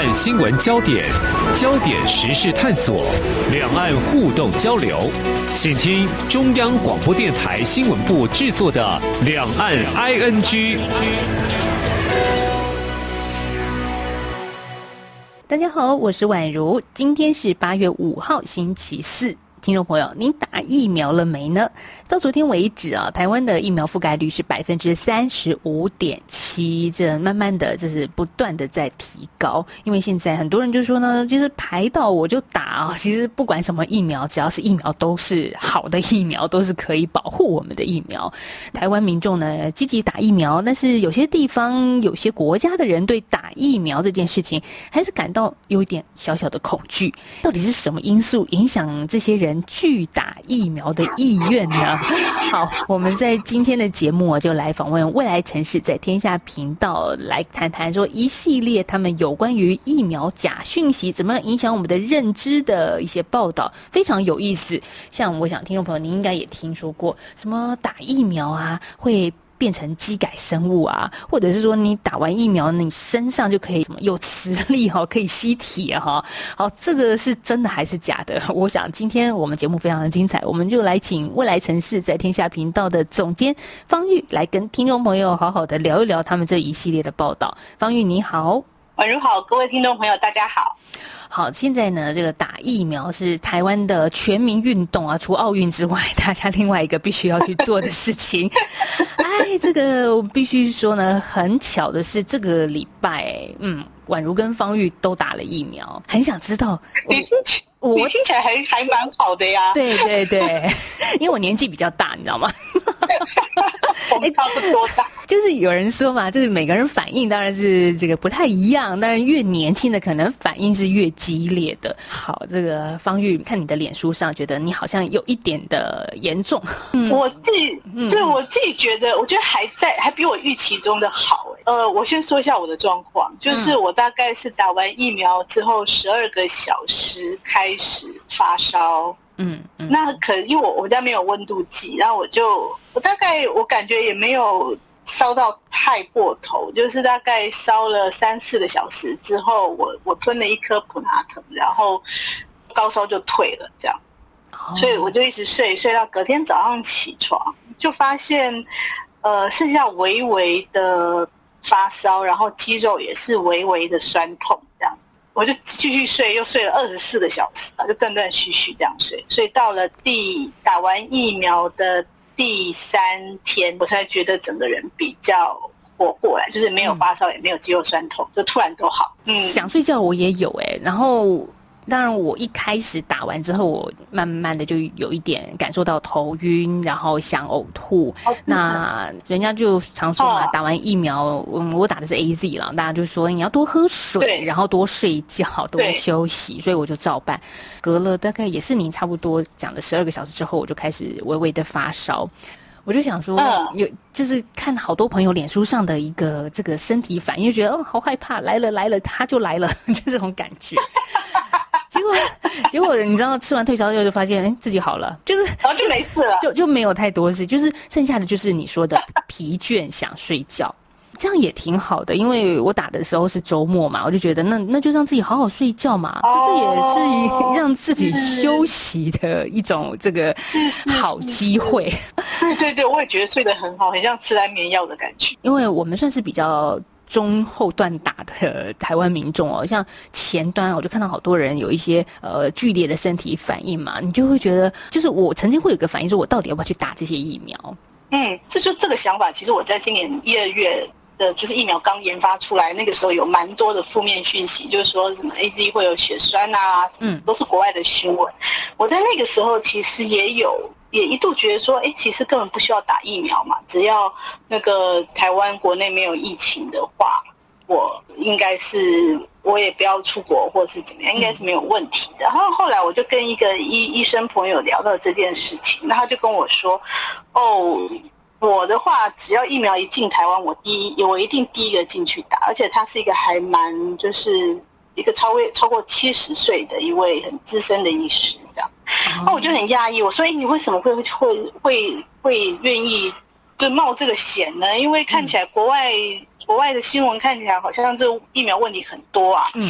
岸新闻焦点，焦点时事探索，两岸互动交流，请听中央广播电台新闻部制作的《两岸 ING》。大家好，我是宛如，今天是八月五号，星期四。听众朋友，您打疫苗了没呢？到昨天为止啊，台湾的疫苗覆盖率是百分之三十五点七，这慢慢的这是不断的在提高。因为现在很多人就说呢，就是排到我就打啊。其实不管什么疫苗，只要是疫苗都是好的疫苗，都是可以保护我们的疫苗。台湾民众呢积极打疫苗，但是有些地方、有些国家的人对打疫苗这件事情还是感到有一点小小的恐惧。到底是什么因素影响这些人？拒打疫苗的意愿呢？好，我们在今天的节目就来访问未来城市在天下频道来谈谈，说一系列他们有关于疫苗假讯息怎么样影响我们的认知的一些报道，非常有意思。像我想听众朋友，您应该也听说过什么打疫苗啊会。变成机改生物啊，或者是说你打完疫苗，你身上就可以什么有磁力哈，可以吸铁哈。好，这个是真的还是假的？我想今天我们节目非常的精彩，我们就来请未来城市在天下频道的总监方玉来跟听众朋友好好的聊一聊他们这一系列的报道。方玉你好，晚上好，各位听众朋友大家好。好，现在呢，这个打疫苗是台湾的全民运动啊，除奥运之外，大家另外一个必须要去做的事情。哎，这个我必须说呢，很巧的是，这个礼拜，嗯，宛如跟方玉都打了疫苗，很想知道。我听起来还还蛮好的呀。对对对，因为我年纪比较大，你知道吗？哎，差不多大。就是有人说嘛，就是每个人反应当然是这个不太一样，但是越年轻的可能反应是越激烈的。好，这个方玉，看你的脸书上，觉得你好像有一点的严重。我自己，对我自己觉得，我觉得还在，还比我预期中的好。呃，我先说一下我的状况，就是我大概是打完疫苗之后十二个小时开始发烧。嗯，那可因为我我家没有温度计，然后我就我大概我感觉也没有烧到太过头，就是大概烧了三四个小时之后，我我吞了一颗普拿疼，然后高烧就退了，这样，所以我就一直睡睡到隔天早上起床，就发现呃剩下微微的发烧，然后肌肉也是微微的酸痛。我就继续睡，又睡了二十四个小时啊，就断断续续这样睡。所以到了第打完疫苗的第三天，我才觉得整个人比较活过来，就是没有发烧，也没有肌肉酸痛，就突然都好。嗯，想睡觉我也有哎，然后。当然，我一开始打完之后，我慢慢的就有一点感受到头晕，然后想呕吐。那人家就常说嘛，打完疫苗，嗯，我打的是 A Z 了，大家就说你要多喝水，然后多睡觉，多休息。所以我就照办。隔了大概也是你差不多讲的十二个小时之后，我就开始微微的发烧。我就想说，有就是看好多朋友脸书上的一个这个身体反应，就觉得哦，好害怕，来了来了，他就来了，就这种感觉。结果，结果你知道，吃完退烧药就发现，哎，自己好了，就是然后就没事了，就就没有太多事，就是剩下的就是你说的疲倦，想睡觉，这样也挺好的。因为我打的时候是周末嘛，我就觉得那那就让自己好好睡觉嘛，这也是让自己休息的一种这个好机会。对对对，我也觉得睡得很好，很像吃安眠药的感觉。因为我们算是比较。中后段打的台湾民众哦，像前端我就看到好多人有一些呃剧烈的身体反应嘛，你就会觉得，就是我曾经会有个反应，说我到底要不要去打这些疫苗？嗯，这就这个想法，其实我在今年一二月的，就是疫苗刚研发出来那个时候，有蛮多的负面讯息，就是说什么 A Z 会有血栓啊，嗯，都是国外的新闻。我在那个时候其实也有。也一度觉得说，哎，其实根本不需要打疫苗嘛，只要那个台湾国内没有疫情的话，我应该是我也不要出国或是怎么样，应该是没有问题的。然后后来我就跟一个医医生朋友聊到这件事情，那他就跟我说，哦，我的话只要疫苗一进台湾，我第一我一定第一个进去打，而且他是一个还蛮就是一个超过超过七十岁的一位很资深的医师这样。那我就很讶异，我说：“哎，你为什么会会会会愿意就冒这个险呢？因为看起来国外国外的新闻看起来好像这疫苗问题很多啊。嗯，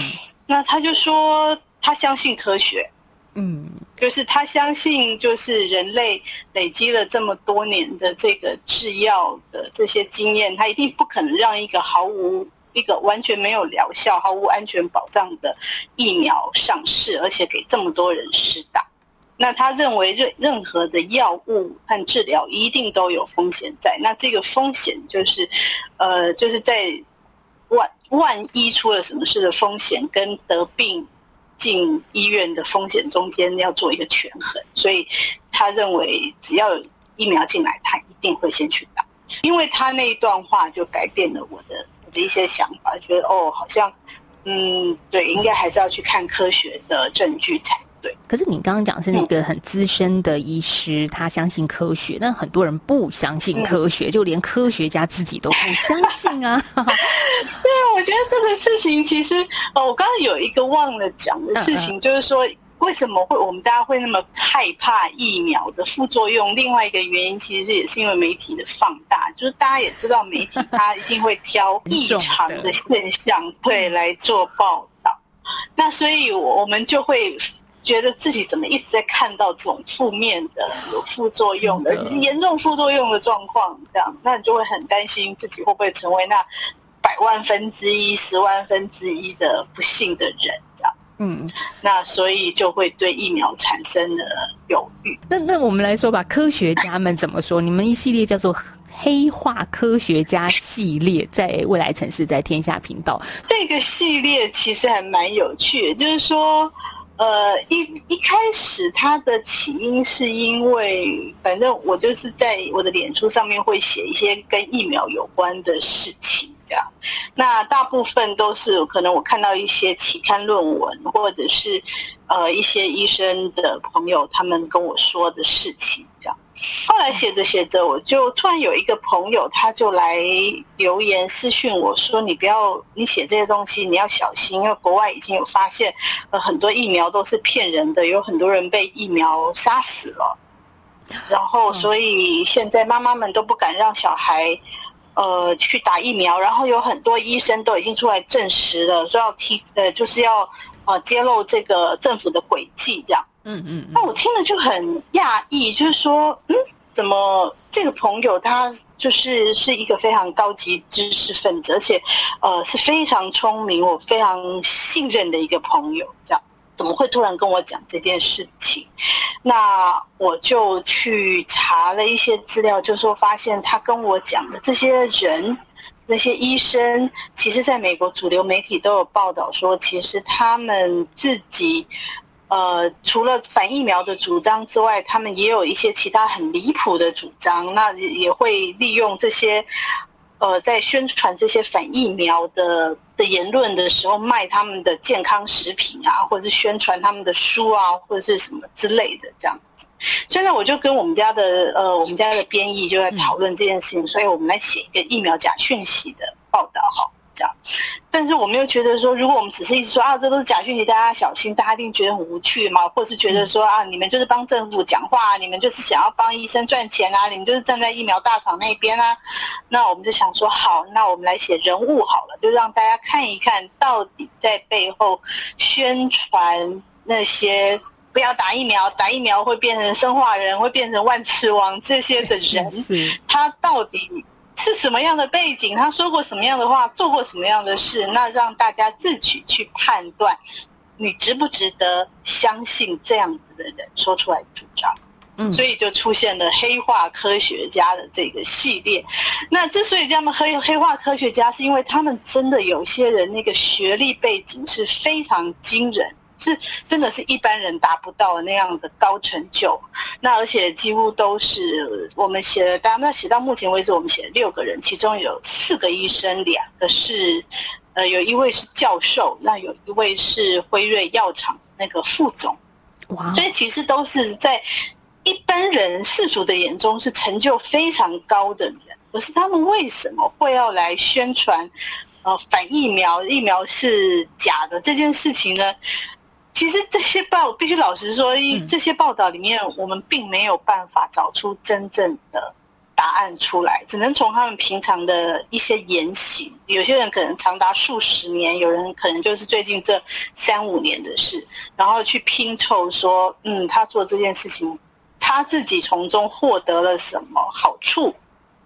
那他就说他相信科学，嗯，就是他相信就是人类累积了这么多年的这个制药的这些经验，他一定不可能让一个毫无一个完全没有疗效、毫无安全保障的疫苗上市，而且给这么多人施打。那他认为任任何的药物和治疗一定都有风险在，那这个风险就是，呃，就是在万万一出了什么事的风险跟得病进医院的风险中间要做一个权衡，所以他认为只要有疫苗进来，他一定会先去打。因为他那一段话就改变了我的的一些想法，觉得哦，好像嗯，对，应该还是要去看科学的证据才。对，可是你刚刚讲是那个很资深的医师，他相信科学，但很多人不相信科学，就连科学家自己都不相信啊。对啊，我觉得这个事情其实，哦，我刚刚有一个忘了讲的事情，就是说为什么会我们大家会那么害怕疫苗的副作用？另外一个原因其实也是因为媒体的放大，就是大家也知道媒体它一定会挑异常的现象对来做报道，那所以我们就会。觉得自己怎么一直在看到这种负面的、有副作用的、严重副作用的状况，这样，那你就会很担心自己会不会成为那百万分之一、十万分之一的不幸的人，这样。嗯，那所以就会对疫苗产生了犹豫。那那我们来说吧，科学家们怎么说？你们一系列叫做“黑化科学家”系列，在未来城市，在天下频道，这个系列其实还蛮有趣，就是说。呃，一一开始它的起因是因为，反正我就是在我的脸书上面会写一些跟疫苗有关的事情，这样。那大部分都是可能我看到一些期刊论文，或者是呃一些医生的朋友他们跟我说的事情，这样。后来写着写着，我就突然有一个朋友，他就来留言私讯我说：“你不要，你写这些东西你要小心，因为国外已经有发现，呃，很多疫苗都是骗人的，有很多人被疫苗杀死了。然后，所以现在妈妈们都不敢让小孩，呃，去打疫苗。然后有很多医生都已经出来证实了，说要提，呃，就是要呃揭露这个政府的诡计，这样。”嗯嗯，那我听了就很讶异，就是说，嗯，怎么这个朋友他就是是一个非常高级知识分子，而且，呃，是非常聪明，我非常信任的一个朋友，这样怎么会突然跟我讲这件事情？那我就去查了一些资料，就说发现他跟我讲的这些人，那些医生，其实在美国主流媒体都有报道说，其实他们自己。呃，除了反疫苗的主张之外，他们也有一些其他很离谱的主张。那也会利用这些，呃，在宣传这些反疫苗的的言论的时候，卖他们的健康食品啊，或者是宣传他们的书啊，或者是什么之类的这样子。所以呢我就跟我们家的呃，我们家的编译就在讨论这件事情，所以我们来写一个疫苗假讯息的报道哈。但是我们又觉得说，如果我们只是一直说啊，这都是假讯息，大家小心，大家一定觉得很无趣嘛，或是觉得说啊，你们就是帮政府讲话，你们就是想要帮医生赚钱啊，你们就是站在疫苗大厂那边啊。那我们就想说，好，那我们来写人物好了，就让大家看一看到底在背后宣传那些不要打疫苗，打疫苗会变成生化人，会变成万磁王这些的 人，他到底。是什么样的背景？他说过什么样的话，做过什么样的事？那让大家自己去判断，你值不值得相信这样子的人说出来主张。嗯，所以就出现了黑化科学家的这个系列。那之所以这样黑黑化科学家，是因为他们真的有些人那个学历背景是非常惊人。是，真的是一般人达不到的那样的高成就。那而且几乎都是我们写的，大家写到目前为止，我们写了六个人，其中有四个医生，两个是，呃，有一位是教授，那有一位是辉瑞药厂那个副总。哇！所以其实都是在一般人世俗的眼中是成就非常高的人。可是他们为什么会要来宣传，呃，反疫苗，疫苗是假的这件事情呢？其实这些报必须老实说，这些报道里面我们并没有办法找出真正的。答案出来，只能从他们平常的一些言行。有些人可能长达数十年，有人可能就是最近这三五年的事，然后去拼凑说，嗯，他做这件事情，他自己从中获得了什么好处，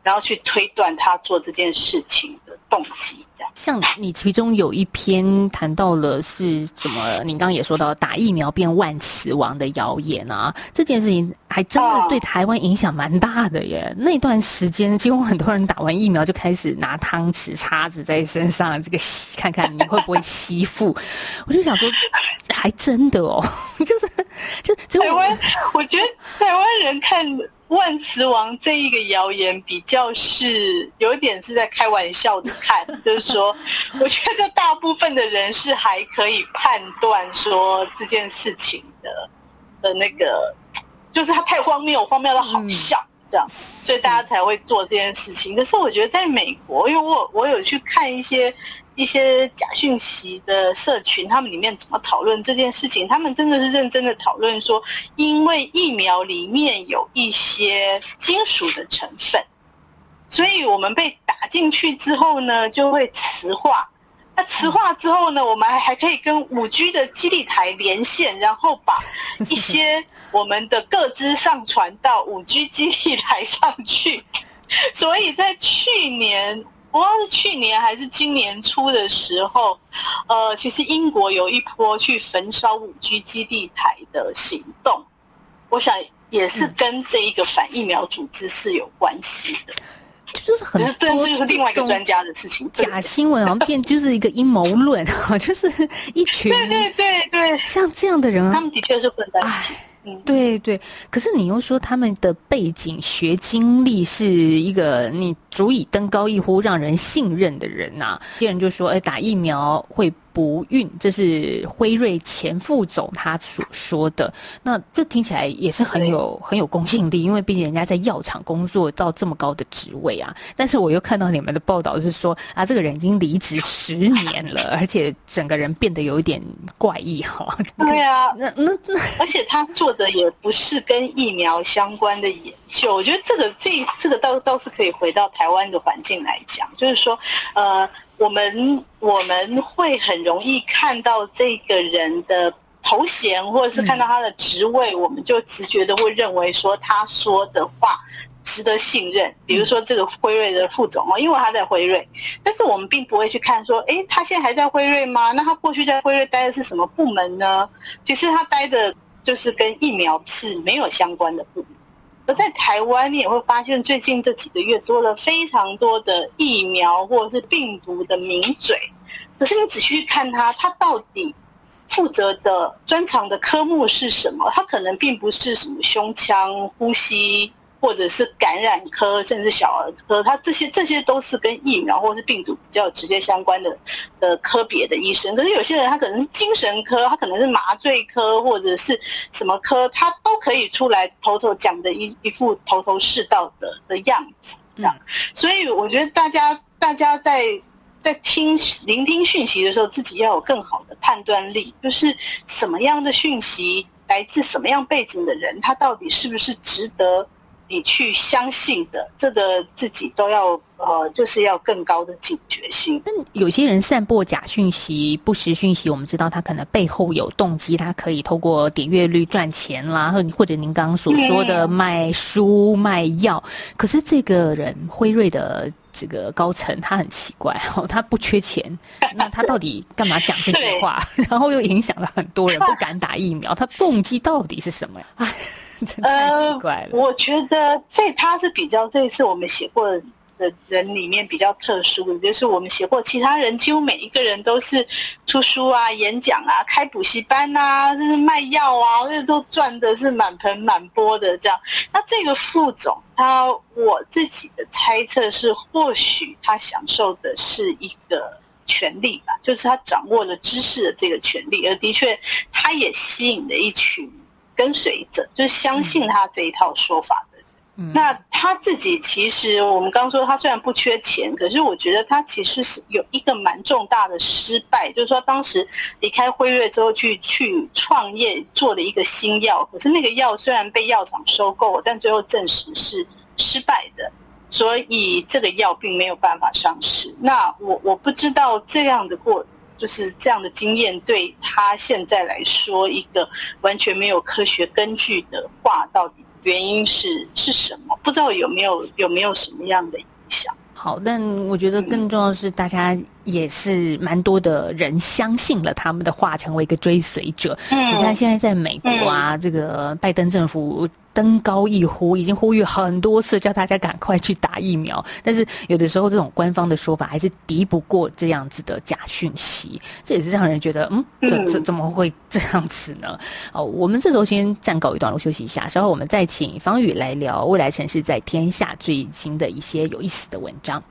然后去推断他做这件事情的动机。这样，像你其中有一篇谈到了是什么？您刚刚也说到打疫苗变万磁王的谣言啊，这件事情。还真的对台湾影响蛮大的耶！那段时间，几乎很多人打完疫苗就开始拿汤匙、叉子在身上这个吸，看看你会不会吸附。我就想说，还真的哦，就是就台湾，我觉得台湾人看万磁王这一个谣言，比较是有点是在开玩笑的看，就是说，我觉得大部分的人是还可以判断说这件事情的的那个。就是他太荒谬，荒谬到好笑，这样，所以大家才会做这件事情。可是我觉得在美国，因为我我有去看一些一些假讯息的社群，他们里面怎么讨论这件事情，他们真的是认真的讨论说，因为疫苗里面有一些金属的成分，所以我们被打进去之后呢，就会磁化。那磁化之后呢？我们还还可以跟五 G 的基地台连线，然后把一些我们的各资上传到五 G 基地台上去。所以在去年，不知道是去年还是今年初的时候，呃，其实英国有一波去焚烧五 G 基地台的行动，我想也是跟这一个反疫苗组织是有关系的。就是很多，这就是另外一个专家的事情。假新闻好像变就是一个阴谋论啊，就是一群对对对对，像这样的人，他们的确是混在一起。对对。可是你又说他们的背景学经历是一个你足以登高一呼、让人信任的人呐。有些人就说，哎，打疫苗会。不孕，这是辉瑞前副总他所说的，那这听起来也是很有很有公信力，因为毕竟人家在药厂工作到这么高的职位啊。但是我又看到你们的报道是说啊，这个人已经离职十年了，而且整个人变得有一点怪异哈。对啊，那那那，而且他做的也不是跟疫苗相关的研究，我觉得这个这这个倒倒是可以回到台湾的环境来讲，就是说呃。我们我们会很容易看到这个人的头衔，或者是看到他的职位，我们就直觉的会认为说他说的话值得信任。比如说这个辉瑞的副总哦，因为他在辉瑞，但是我们并不会去看说，哎，他现在还在辉瑞吗？那他过去在辉瑞待的是什么部门呢？其实他待的就是跟疫苗是没有相关的部门。而在台湾，你也会发现，最近这几个月多了非常多的疫苗或者是病毒的名嘴。可是你仔细看它，它到底负责的专长的科目是什么？它可能并不是什么胸腔呼吸。或者是感染科，甚至小儿科，他这些这些都是跟疫苗或是病毒比较直接相关的的科别的医生。可是有些人他可能是精神科，他可能是麻醉科或者是什么科，他都可以出来头头讲的一一副头头是道的的样子。这样，所以我觉得大家大家在在听聆听讯息的时候，自己要有更好的判断力，就是什么样的讯息来自什么样背景的人，他到底是不是值得。你去相信的，这个自己都要呃，就是要更高的警觉性。那有些人散播假讯息、不实讯息，我们知道他可能背后有动机，他可以透过点阅率赚钱啦，或或者您刚刚所说的卖书卖药。可是这个人辉瑞的这个高层，他很奇怪哦，他不缺钱，那他到底干嘛讲这些话？然后又影响了很多人不敢打疫苗，他动机到底是什么呀？哎。呃，我觉得这他是比较这一次我们写过的人里面比较特殊的，就是我们写过其他人几乎每一个人都是出书啊、演讲啊、开补习班啊，就是卖药啊，这都赚的是满盆满钵的这样。那这个副总，他我自己的猜测是，或许他享受的是一个权利吧，就是他掌握了知识的这个权利，而的确他也吸引了一群。跟随者就是相信他这一套说法的人，那他自己其实我们刚刚说他虽然不缺钱，可是我觉得他其实是有一个蛮重大的失败，就是说当时离开辉瑞之后去去创业做了一个新药，可是那个药虽然被药厂收购，但最后证实是失败的。所以这个药并没有办法上市。那我我不知道这样的过，就是这样的经验对他现在来说，一个完全没有科学根据的话，到底原因是是什么？不知道有没有有没有什么样的影响？好，但我觉得更重要的是，大家也是蛮多的人相信了他们的话，成为一个追随者。你看，现在在美国啊，这个拜登政府。登高一呼，已经呼吁很多次，叫大家赶快去打疫苗。但是有的时候，这种官方的说法还是敌不过这样子的假讯息，这也是让人觉得，嗯，怎怎怎么会 这样子呢？哦，我们这时候先暂告一段落，休息一下，稍后我们再请方宇来聊未来城市在天下最新的一些有意思的文章。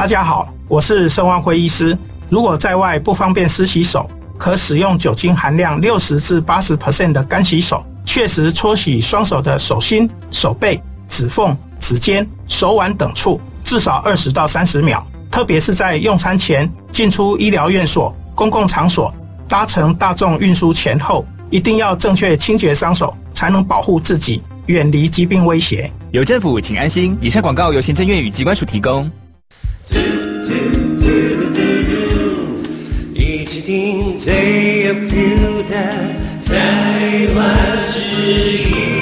大家好，我是盛万辉医师。如果在外不方便湿洗手，可使用酒精含量六十至八十 percent 的干洗手。确实搓洗双手的手心、手背、指缝、指尖、手腕等处，至少二十到三十秒。特别是在用餐前、进出医疗院所、公共场所、搭乘大众运输前后，一定要正确清洁双手，才能保护自己，远离疾病威胁。有政府，请安心。以上广告由行政院与机关署提供。一起听台湾之音。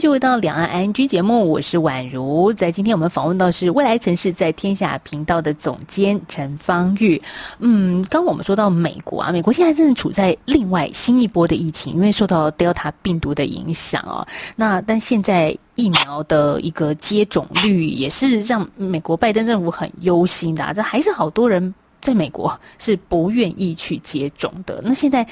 续回到两岸 I N G 节目，我是宛如。在今天我们访问到是未来城市在天下频道的总监陈芳玉。嗯，刚我们说到美国啊，美国现在正处在另外新一波的疫情，因为受到 Delta 病毒的影响哦。那但现在疫苗的一个接种率也是让美国拜登政府很忧心的，这还是好多人在美国是不愿意去接种的。那现在。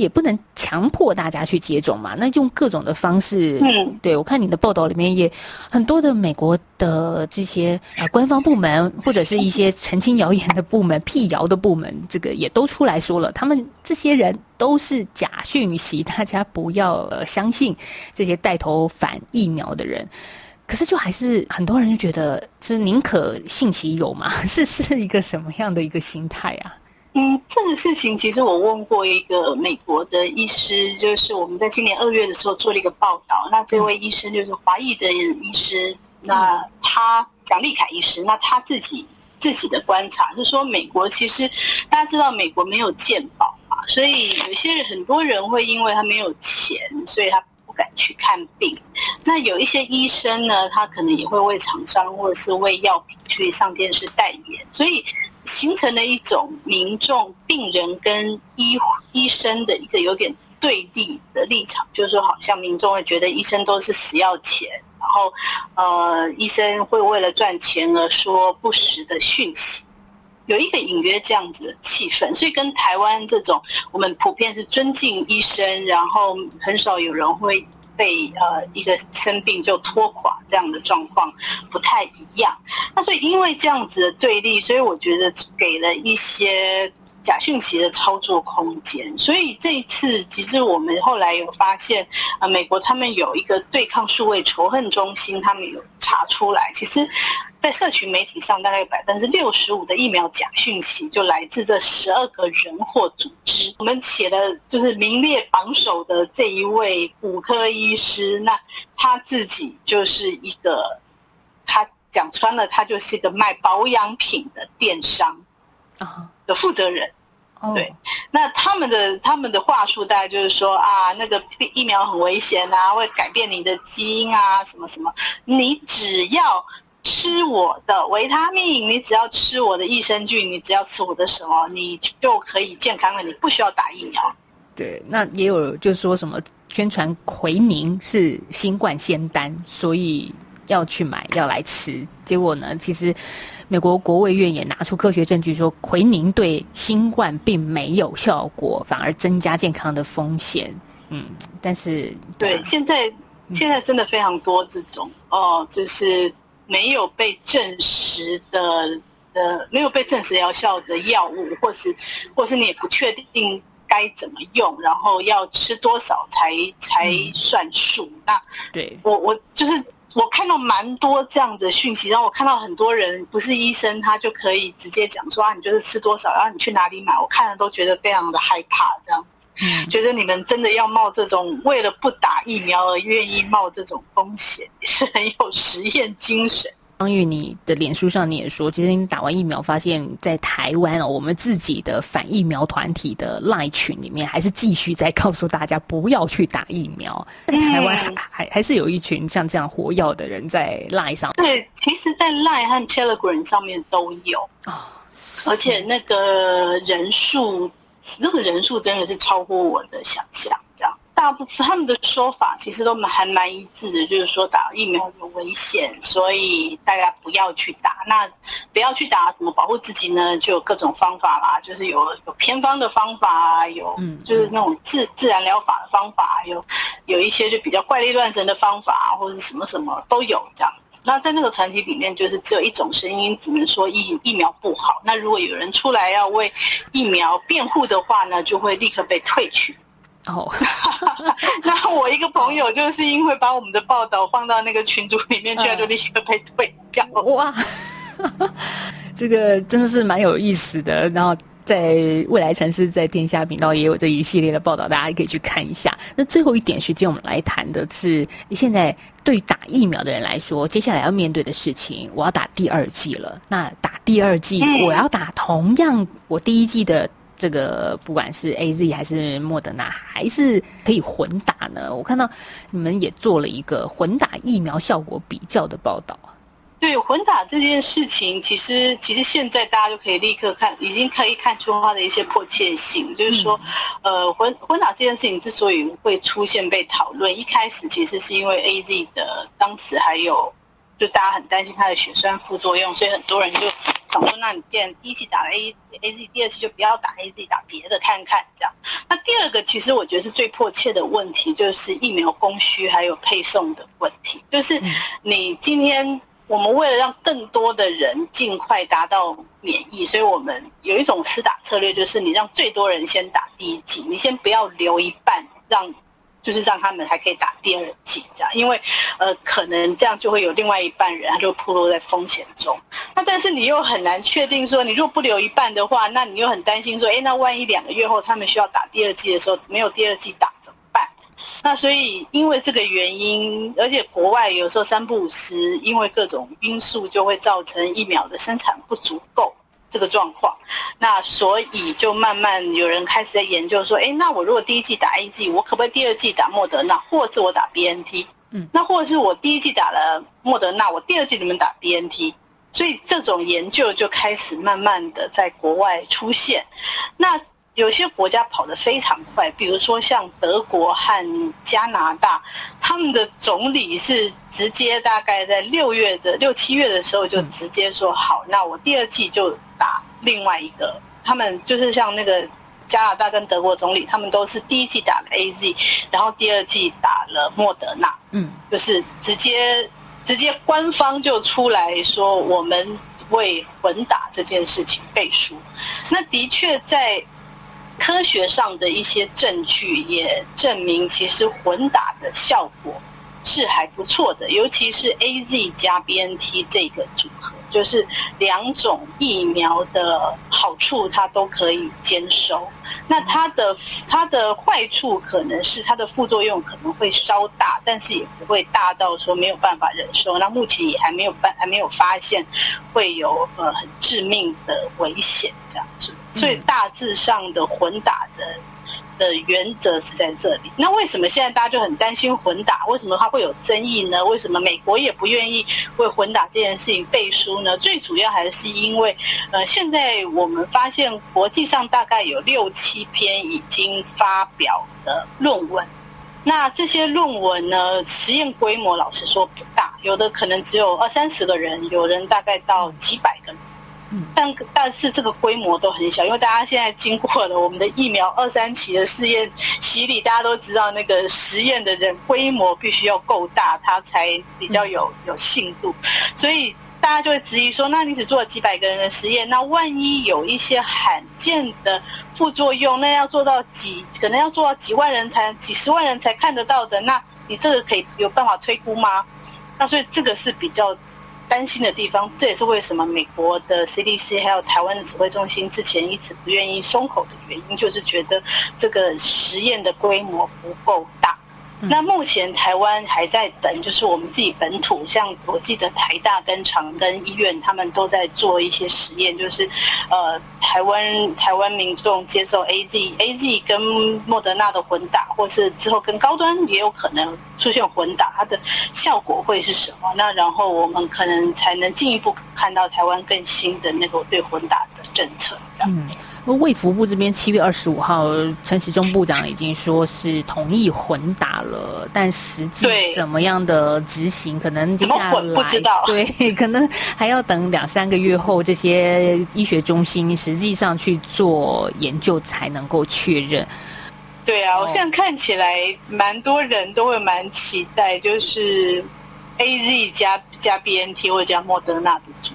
也不能强迫大家去接种嘛，那用各种的方式。嗯，对我看你的报道里面也很多的美国的这些呃官方部门或者是一些澄清谣言的部门、辟谣的部门，这个也都出来说了，他们这些人都是假讯息，大家不要相信这些带头反疫苗的人。可是就还是很多人就觉得，就是宁可信其有嘛？是是一个什么样的一个心态啊？嗯，这个事情其实我问过一个美国的医师，就是我们在今年二月的时候做了一个报道。那这位医生就是华裔的医师，那他蒋立凯医师，那他自己自己的观察是说，美国其实大家知道美国没有健保嘛，所以有些人很多人会因为他没有钱，所以他不敢去看病。那有一些医生呢，他可能也会为厂商或者是为药品去上电视代言，所以。形成了一种民众、病人跟医医生的一个有点对立的立场，就是说，好像民众会觉得医生都是死要钱，然后，呃，医生会为了赚钱而说不实的讯息，有一个隐约这样子的气氛，所以跟台湾这种我们普遍是尊敬医生，然后很少有人会。被呃一个生病就拖垮这样的状况不太一样，那所以因为这样子的对立，所以我觉得给了一些假讯息的操作空间。所以这一次其实我们后来有发现，啊，美国他们有一个对抗数位仇恨中心，他们有查出来，其实。在社群媒体上，大概有百分之六十五的疫苗假讯息就来自这十二个人或组织。我们写的就是名列榜首的这一位骨科医师，那他自己就是一个，他讲穿了，他就是一个卖保养品的电商啊的负责人。对，那他们的他们的话术大概就是说啊，那个疫苗很危险啊，会改变你的基因啊，什么什么，你只要。吃我的维他命，你只要吃我的益生菌，你只要吃我的什么，你就可以健康了。你不需要打疫苗。对，那也有就是说什么宣传奎宁是新冠仙丹，所以要去买要来吃。结果呢，其实美国国卫院也拿出科学证据说，奎宁对新冠并没有效果，反而增加健康的风险。嗯，但是对现在现在真的非常多这种哦，就是。没有被证实的呃，没有被证实疗效的药物，或是或是你也不确定该怎么用，然后要吃多少才才算数。那对我我就是我看到蛮多这样的讯息，然后我看到很多人不是医生，他就可以直接讲说啊，你就是吃多少，然后你去哪里买，我看了都觉得非常的害怕这样子。觉得你们真的要冒这种为了不打疫苗而愿意冒这种风险，也是很有实验精神。方玉，你的脸书上你也说，其实你打完疫苗，发现在台湾哦，我们自己的反疫苗团体的赖群里面，还是继续在告诉大家不要去打疫苗。台湾还还还是有一群像这样活跃的人在赖上。对，其实，在赖和 Telegram 上面都有哦，而且那个人数，那个人数真的是超乎我的想象。大部分他们的说法其实都蛮还蛮一致的，就是说打疫苗有危险，所以大家不要去打。那不要去打，怎么保护自己呢？就有各种方法啦，就是有有偏方的方法，有就是那种自自然疗法的方法，有有一些就比较怪力乱神的方法，或者什么什么都有这样。那在那个团体里面，就是只有一种声音，只能说疫疫苗不好。那如果有人出来要为疫苗辩护的话呢，就会立刻被退去。哦，那我一个朋友就是因为把我们的报道放到那个群组里面去，就立刻被退掉。哇，这个真的是蛮有意思的。然后在未来城市在天下频道也有这一系列的报道，大家可以去看一下。那最后一点时间，我们来谈的是现在对打疫苗的人来说，接下来要面对的事情。我要打第二季了，那打第二季，我要打同样我第一季的。这个不管是 A Z 还是莫德纳，还是可以混打呢？我看到你们也做了一个混打疫苗效果比较的报道啊。对，混打这件事情，其实其实现在大家就可以立刻看，已经可以看出它的一些迫切性。就是说，呃，混混打这件事情之所以会出现被讨论，一开始其实是因为 A Z 的当时还有，就大家很担心它的血栓副作用，所以很多人就。想说，那你既然第一期打了 A A Z，第二期就不要打 A Z，打别的看看这样。那第二个，其实我觉得是最迫切的问题，就是疫苗供需还有配送的问题。就是你今天我们为了让更多的人尽快达到免疫，所以我们有一种施打策略，就是你让最多人先打第一剂，你先不要留一半让。就是让他们还可以打第二剂，这样，因为，呃，可能这样就会有另外一半人他就暴露在风险中。那但是你又很难确定说，你如果不留一半的话，那你又很担心说，哎，那万一两个月后他们需要打第二剂的时候，没有第二剂打怎么办？那所以因为这个原因，而且国外有时候三不五时，因为各种因素就会造成疫苗的生产不足够。这个状况，那所以就慢慢有人开始在研究说，哎，那我如果第一季打 A G，我可不可以第二季打莫德纳，或者我打 B N T？嗯，那或者是我第一季打了莫德纳，我第二季里面打 B N T？所以这种研究就开始慢慢的在国外出现。那有些国家跑得非常快，比如说像德国和加拿大，他们的总理是直接大概在六月的六七月的时候就直接说好，那我第二季就。打另外一个，他们就是像那个加拿大跟德国总理，他们都是第一季打了 A Z，然后第二季打了莫德纳，嗯，就是直接直接官方就出来说我们为混打这件事情背书。那的确在科学上的一些证据也证明，其实混打的效果是还不错的，尤其是 A Z 加 B N T 这个组合。就是两种疫苗的好处，它都可以兼收。那它的它的坏处可能是它的副作用可能会稍大，但是也不会大到说没有办法忍受。那目前也还没有办还没有发现会有呃很致命的危险这样子。所以大致上的混打的。的原则是在这里。那为什么现在大家就很担心混打？为什么它会有争议呢？为什么美国也不愿意为混打这件事情背书呢？最主要还是因为，呃，现在我们发现国际上大概有六七篇已经发表的论文。那这些论文呢，实验规模老实说不大，有的可能只有二三十个人，有人大概到几百个。但但是这个规模都很小，因为大家现在经过了我们的疫苗二三期的试验洗礼，大家都知道那个实验的人规模必须要够大，它才比较有有信度。所以大家就会质疑说：那你只做了几百个人的实验，那万一有一些罕见的副作用，那要做到几可能要做到几万人才、几十万人才看得到的，那你这个可以有办法推估吗？那所以这个是比较。担心的地方，这也是为什么美国的 CDC 还有台湾的指挥中心之前一直不愿意松口的原因，就是觉得这个实验的规模不够大。那目前台湾还在等，就是我们自己本土，像我记得台大跟长庚医院，他们都在做一些实验，就是呃，台湾台湾民众接受 A Z A Z 跟莫德纳的混打，或是之后跟高端也有可能出现混打，它的效果会是什么？那然后我们可能才能进一步看到台湾更新的那个对混打政策，这样子。卫福部这边七月二十五号，陈时中部长已经说是同意混打了，但实际怎么样的执行，可能接下来不知道，对，可能还要等两三个月后，这些医学中心实际上去做研究才能够确认。对啊，我现在看起来蛮多人都会蛮期待，就是 A Z 加加 B N T 或者加莫德纳的组。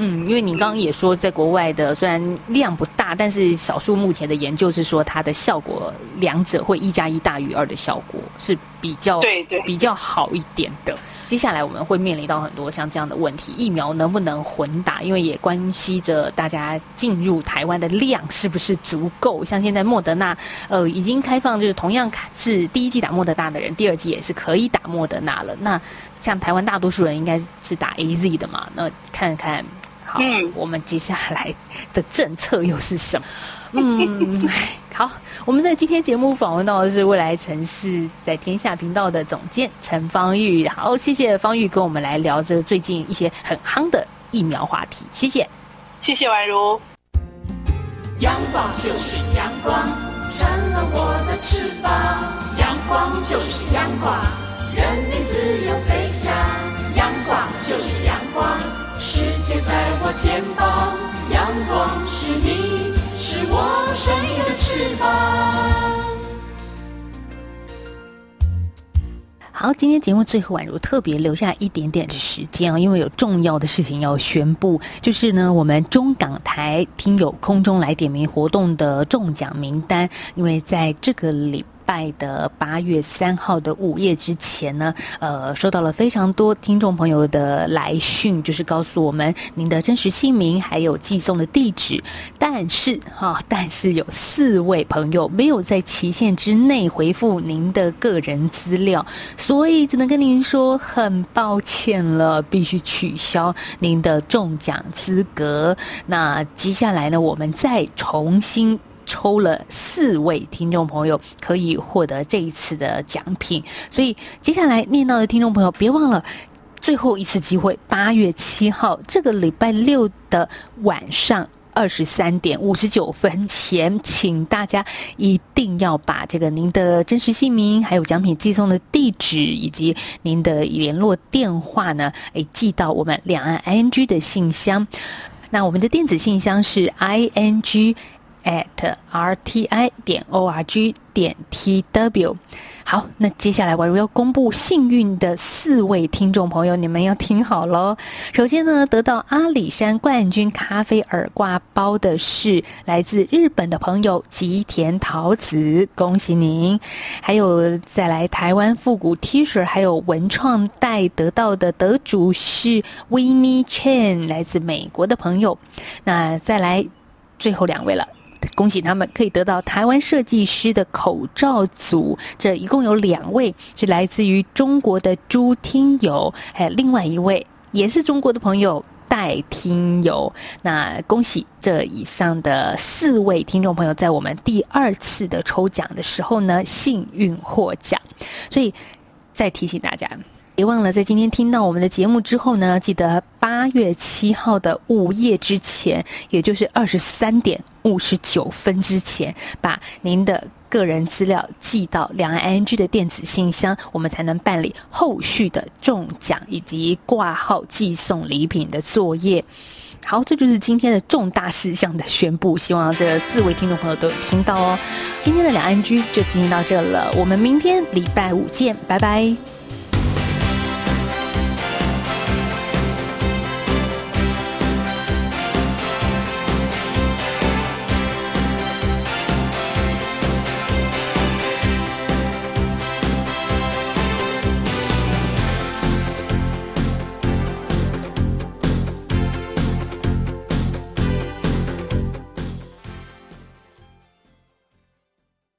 嗯，因为你刚刚也说，在国外的虽然量不大，但是少数目前的研究是说它的效果，两者会一加一大于二的效果是比较对对比较好一点的。接下来我们会面临到很多像这样的问题，疫苗能不能混打？因为也关系着大家进入台湾的量是不是足够。像现在莫德纳，呃，已经开放，就是同样是第一季打莫德纳的人，第二季也是可以打莫德纳了。那像台湾大多数人应该是打 A Z 的嘛？那看看。好，我们接下来的政策又是什么？嗯，好，我们在今天节目访问到的是未来城市在天下频道的总监陈方玉。好，谢谢方玉跟我们来聊这最近一些很夯的疫苗话题。谢谢，谢谢宛如。阳光就是阳光，成了我的翅膀。阳光就是阳光，人民自由飞翔。阳光就是阳光。世界在我肩膀，阳光是你，是我生命的翅膀。好，今天节目最后，宛如特别留下一点点的时间啊，因为有重要的事情要宣布，就是呢，我们中港台听友空中来点名活动的中奖名单，因为在这个礼。拜拜的八月三号的午夜之前呢，呃，收到了非常多听众朋友的来讯，就是告诉我们您的真实姓名还有寄送的地址。但是哈，但是有四位朋友没有在期限之内回复您的个人资料，所以只能跟您说很抱歉了，必须取消您的中奖资格。那接下来呢，我们再重新。抽了四位听众朋友可以获得这一次的奖品，所以接下来念到的听众朋友别忘了最后一次机会，八月七号这个礼拜六的晚上二十三点五十九分前，请大家一定要把这个您的真实姓名、还有奖品寄送的地址以及您的联络电话呢，诶，寄到我们两岸 i n g 的信箱。那我们的电子信箱是 i n g。At r t i 点 o r g 点 t w，好，那接下来我要公布幸运的四位听众朋友，你们要听好喽。首先呢，得到阿里山冠军咖啡耳挂包的是来自日本的朋友吉田桃子，恭喜您。还有再来台湾复古 T 恤还有文创袋得到的得主是 Winnie Chen，来自美国的朋友。那再来最后两位了。恭喜他们可以得到台湾设计师的口罩组，这一共有两位是来自于中国的朱听友，还有另外一位也是中国的朋友戴听友。那恭喜这以上的四位听众朋友，在我们第二次的抽奖的时候呢，幸运获奖。所以再提醒大家。别忘了，在今天听到我们的节目之后呢，记得八月七号的午夜之前，也就是二十三点五十九分之前，把您的个人资料寄到两岸 ING 的电子信箱，我们才能办理后续的中奖以及挂号寄送礼品的作业。好，这就是今天的重大事项的宣布，希望这四位听众朋友都有听到哦。今天的两岸居就进行到这了，我们明天礼拜五见，拜拜。